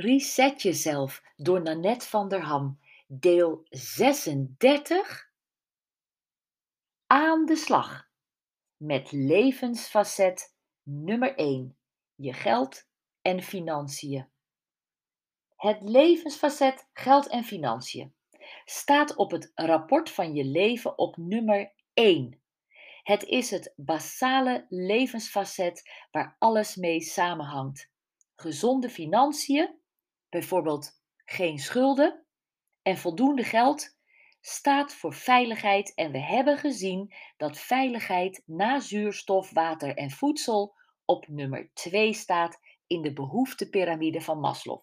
Reset jezelf door Nanette van der Ham, deel 36. Aan de slag met levensfacet nummer 1: je geld en financiën. Het levensfacet geld en financiën staat op het rapport van je leven op nummer 1. Het is het basale levensfacet waar alles mee samenhangt. Gezonde financiën bijvoorbeeld geen schulden en voldoende geld, staat voor veiligheid en we hebben gezien dat veiligheid na zuurstof, water en voedsel op nummer 2 staat in de behoeftepiramide van Maslow.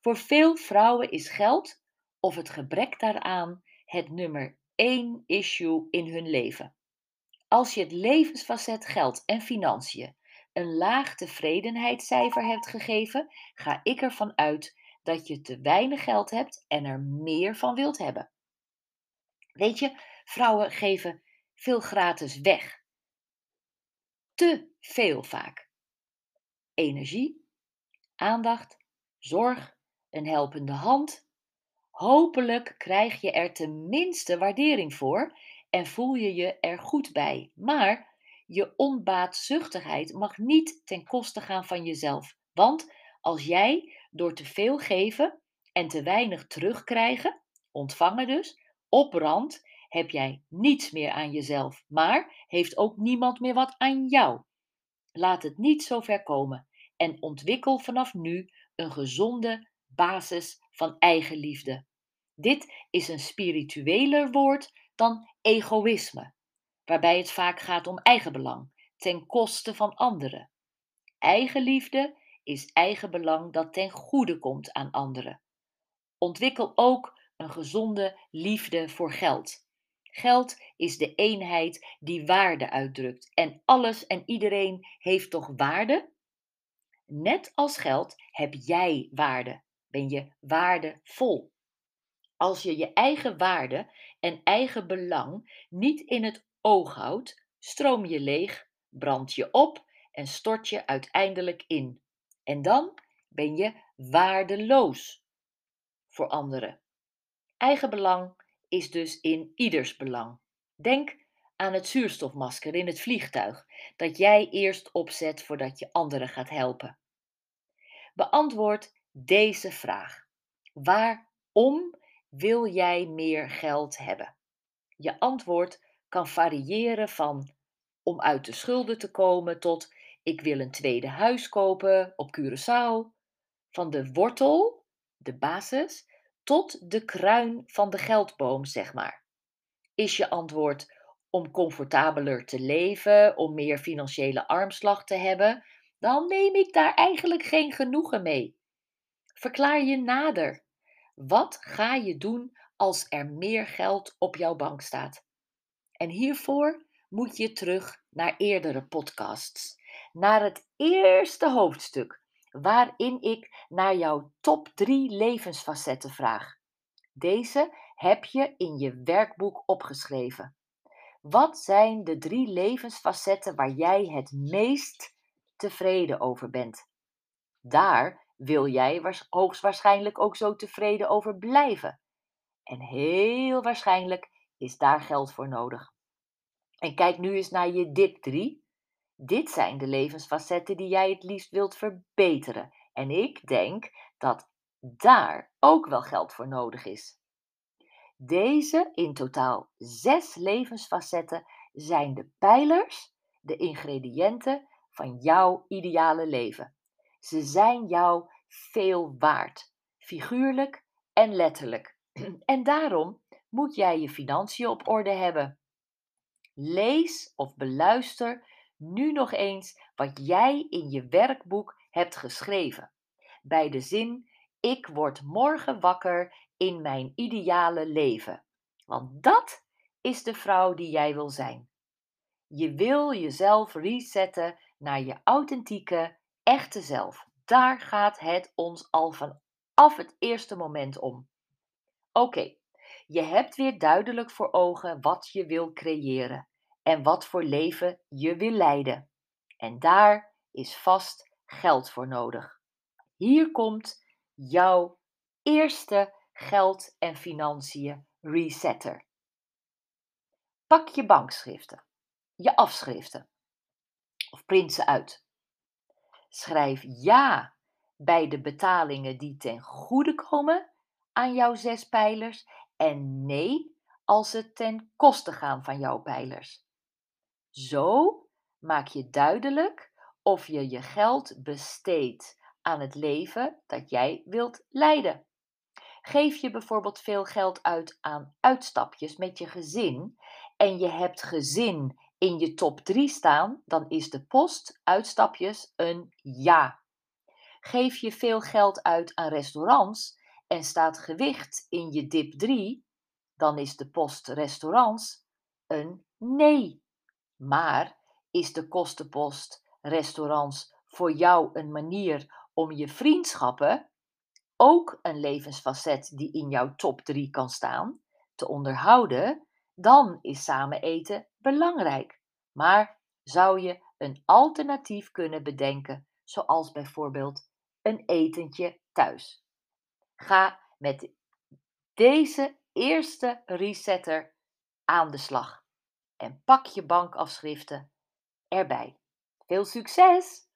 Voor veel vrouwen is geld of het gebrek daaraan het nummer 1 issue in hun leven. Als je het levensfacet geld en financiën een laag tevredenheidscijfer hebt gegeven, ga ik ervan uit dat je te weinig geld hebt en er meer van wilt hebben. Weet je, vrouwen geven veel gratis weg. Te veel vaak. Energie, aandacht, zorg, een helpende hand. Hopelijk krijg je er tenminste waardering voor en voel je je er goed bij. Maar je onbaatzuchtigheid mag niet ten koste gaan van jezelf. Want als jij door te veel geven en te weinig terugkrijgen, ontvangen dus, opbrandt, heb jij niets meer aan jezelf, maar heeft ook niemand meer wat aan jou. Laat het niet zo ver komen en ontwikkel vanaf nu een gezonde basis van eigenliefde. Dit is een spiritueler woord dan egoïsme waarbij het vaak gaat om eigenbelang ten koste van anderen. Eigenliefde is eigenbelang dat ten goede komt aan anderen. Ontwikkel ook een gezonde liefde voor geld. Geld is de eenheid die waarde uitdrukt en alles en iedereen heeft toch waarde? Net als geld heb jij waarde, ben je waardevol. Als je je eigen waarde en eigen belang niet in het oog houdt, stroom je leeg, brand je op en stort je uiteindelijk in. En dan ben je waardeloos voor anderen. Eigenbelang is dus in ieders belang. Denk aan het zuurstofmasker in het vliegtuig dat jij eerst opzet voordat je anderen gaat helpen. Beantwoord deze vraag. Waarom wil jij meer geld hebben? Je antwoord kan variëren van om uit de schulden te komen tot ik wil een tweede huis kopen op Curaçao. Van de wortel, de basis, tot de kruin van de geldboom, zeg maar. Is je antwoord om comfortabeler te leven, om meer financiële armslag te hebben, dan neem ik daar eigenlijk geen genoegen mee. Verklaar je nader. Wat ga je doen als er meer geld op jouw bank staat? En hiervoor moet je terug naar eerdere podcasts, naar het eerste hoofdstuk, waarin ik naar jouw top 3 levensfacetten vraag. Deze heb je in je werkboek opgeschreven. Wat zijn de drie levensfacetten waar jij het meest tevreden over bent? Daar wil jij hoogstwaarschijnlijk ook zo tevreden over blijven. En heel waarschijnlijk is daar geld voor nodig. En kijk nu eens naar je dip 3. Dit zijn de levensfacetten die jij het liefst wilt verbeteren. En ik denk dat daar ook wel geld voor nodig is. Deze in totaal zes levensfacetten zijn de pijlers, de ingrediënten van jouw ideale leven. Ze zijn jou veel waard, figuurlijk en letterlijk. En daarom moet jij je financiën op orde hebben. Lees of beluister nu nog eens wat jij in je werkboek hebt geschreven. Bij de zin: Ik word morgen wakker in mijn ideale leven. Want dat is de vrouw die jij wil zijn. Je wil jezelf resetten naar je authentieke, echte zelf. Daar gaat het ons al vanaf het eerste moment om. Oké, je hebt weer duidelijk voor ogen wat je wil creëren en wat voor leven je wil leiden. En daar is vast geld voor nodig. Hier komt jouw eerste geld- en financiën resetter. Pak je bankschriften, je afschriften of print ze uit. Schrijf ja bij de betalingen die ten goede komen aan jouw zes pijlers en nee als ze ten koste gaan van jouw pijlers. Zo maak je duidelijk of je je geld besteedt aan het leven dat jij wilt leiden. Geef je bijvoorbeeld veel geld uit aan uitstapjes met je gezin en je hebt gezin in je top 3 staan, dan is de post uitstapjes een ja. Geef je veel geld uit aan restaurants en staat gewicht in je dip 3, dan is de post restaurants een nee. Maar is de kostenpost restaurants voor jou een manier om je vriendschappen, ook een levensfacet die in jouw top 3 kan staan, te onderhouden, dan is samen eten belangrijk. Maar zou je een alternatief kunnen bedenken, zoals bijvoorbeeld een etentje thuis? Ga met deze eerste resetter aan de slag en pak je bankafschriften erbij. Veel succes!